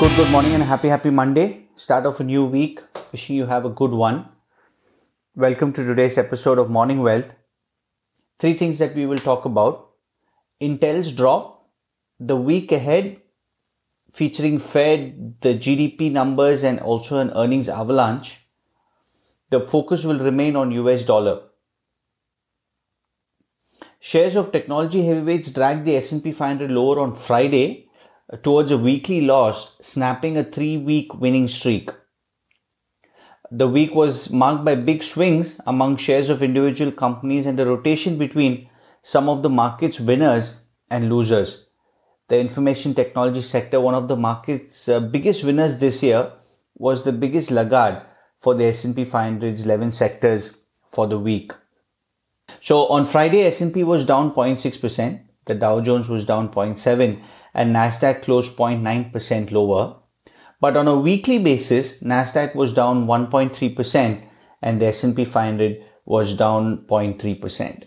good, good morning and happy, happy Monday. Start of a new week. Wishing you have a good one. Welcome to today's episode of Morning Wealth. Three things that we will talk about. Intel's drop, the week ahead, featuring Fed, the GDP numbers and also an earnings avalanche. The focus will remain on US dollar. Shares of technology heavyweights dragged the S&P 500 lower on Friday towards a weekly loss, snapping a three week winning streak. The week was marked by big swings among shares of individual companies and a rotation between some of the market's winners and losers. The information technology sector, one of the market's uh, biggest winners this year, was the biggest laggard for the S&P 500's 11 sectors for the week. So on Friday, S&P was down 0.6%, the Dow Jones was down 0.7 and Nasdaq closed 0.9% lower. But on a weekly basis, Nasdaq was down 1.3% and the S&P 500 was down 0.3%.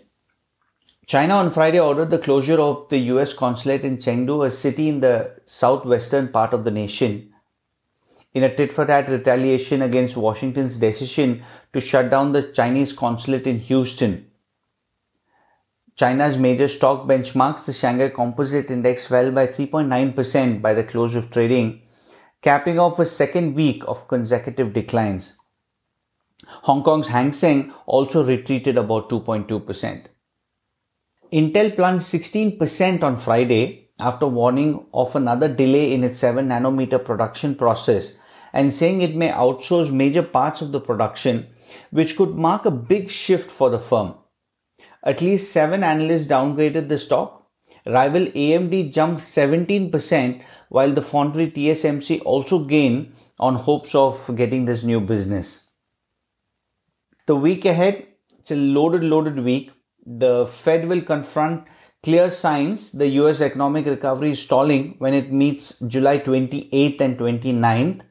China on Friday ordered the closure of the US consulate in Chengdu, a city in the southwestern part of the nation, in a tit for tat retaliation against Washington's decision to shut down the Chinese consulate in Houston. China's major stock benchmarks, the Shanghai Composite Index fell by 3.9% by the close of trading, capping off a second week of consecutive declines. Hong Kong's Hang Seng also retreated about 2.2%. Intel plunged 16% on Friday after warning of another delay in its 7 nanometer production process and saying it may outsource major parts of the production, which could mark a big shift for the firm. At least seven analysts downgraded the stock. Rival AMD jumped 17%, while the foundry TSMC also gained on hopes of getting this new business. The week ahead, it's a loaded, loaded week. The Fed will confront clear signs the US economic recovery is stalling when it meets July 28th and 29th.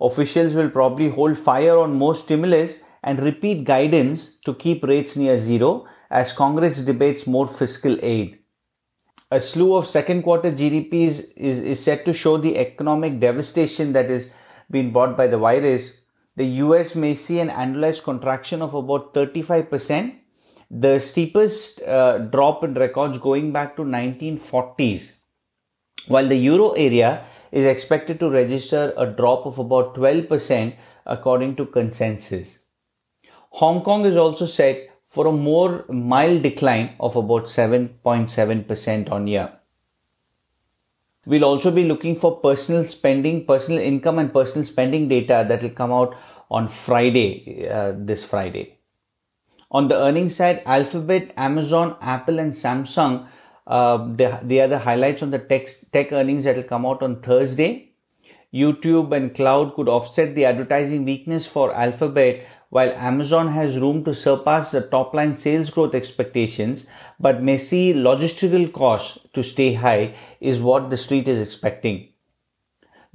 Officials will probably hold fire on more stimulus and repeat guidance to keep rates near zero as Congress debates more fiscal aid. A slew of second quarter GDPs is, is set to show the economic devastation that is being brought by the virus. The US may see an annualized contraction of about 35%, the steepest uh, drop in records going back to 1940s. While the euro area is expected to register a drop of about 12% according to consensus. Hong Kong is also set for a more mild decline of about 7.7% on year. We'll also be looking for personal spending, personal income and personal spending data that will come out on Friday, uh, this Friday. On the earnings side, Alphabet, Amazon, Apple and Samsung, uh, they, they are the highlights on the tech, tech earnings that will come out on Thursday. YouTube and cloud could offset the advertising weakness for Alphabet while Amazon has room to surpass the top line sales growth expectations, but may see logistical costs to stay high is what the street is expecting.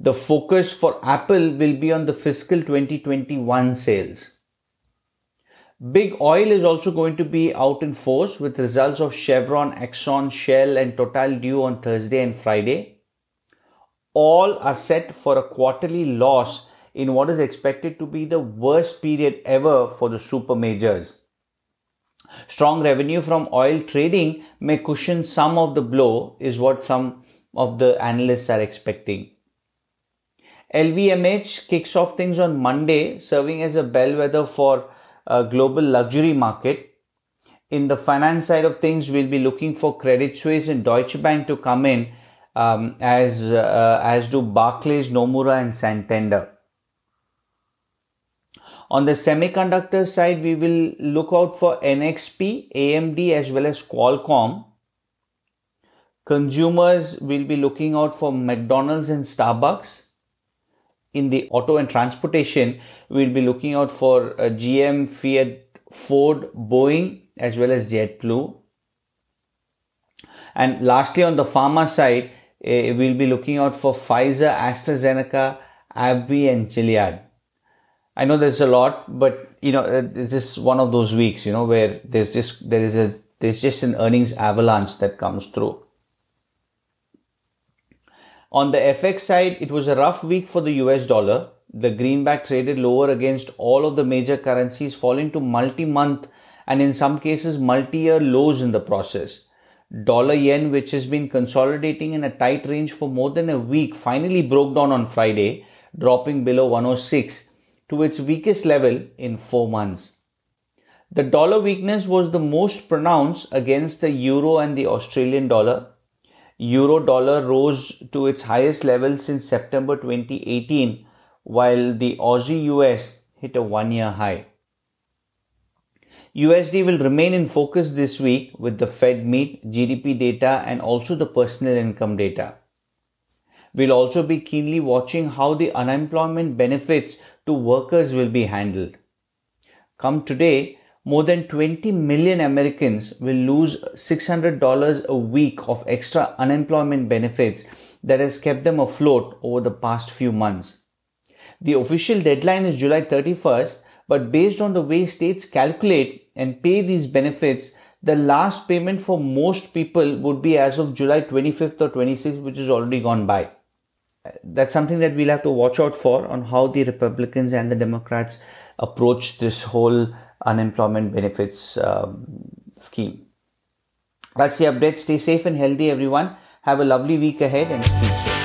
The focus for Apple will be on the fiscal 2021 sales. Big oil is also going to be out in force with results of Chevron, Exxon, Shell and Total due on Thursday and Friday. All are set for a quarterly loss in what is expected to be the worst period ever for the super majors. Strong revenue from oil trading may cushion some of the blow, is what some of the analysts are expecting. LVMH kicks off things on Monday, serving as a bellwether for a global luxury market. In the finance side of things, we'll be looking for Credit Suisse and Deutsche Bank to come in, um, as uh, as do Barclays, Nomura, and Santander. On the semiconductor side, we will look out for NXP, AMD as well as Qualcomm. Consumers will be looking out for McDonald's and Starbucks. In the auto and transportation, we'll be looking out for uh, GM, Fiat, Ford, Boeing as well as JetBlue. And lastly, on the pharma side, uh, we'll be looking out for Pfizer, AstraZeneca, AbbVie and Gilead. I know there's a lot, but you know, uh, it's just one of those weeks, you know, where there's just, there is a, there's just an earnings avalanche that comes through. On the FX side, it was a rough week for the US dollar. The greenback traded lower against all of the major currencies, falling to multi month and in some cases multi year lows in the process. Dollar yen, which has been consolidating in a tight range for more than a week, finally broke down on Friday, dropping below 106 to its weakest level in four months. The dollar weakness was the most pronounced against the euro and the Australian dollar, euro dollar rose to its highest level since September 2018, while the Aussie US hit a one year high. USD will remain in focus this week with the Fed meet, GDP data, and also the personal income data. We'll also be keenly watching how the unemployment benefits to workers will be handled. Come today, more than 20 million Americans will lose $600 a week of extra unemployment benefits that has kept them afloat over the past few months. The official deadline is July 31st, but based on the way states calculate and pay these benefits, the last payment for most people would be as of July 25th or 26th, which is already gone by. That's something that we'll have to watch out for on how the Republicans and the Democrats approach this whole unemployment benefits um, scheme. That's the update. Stay safe and healthy, everyone. Have a lovely week ahead and speak soon.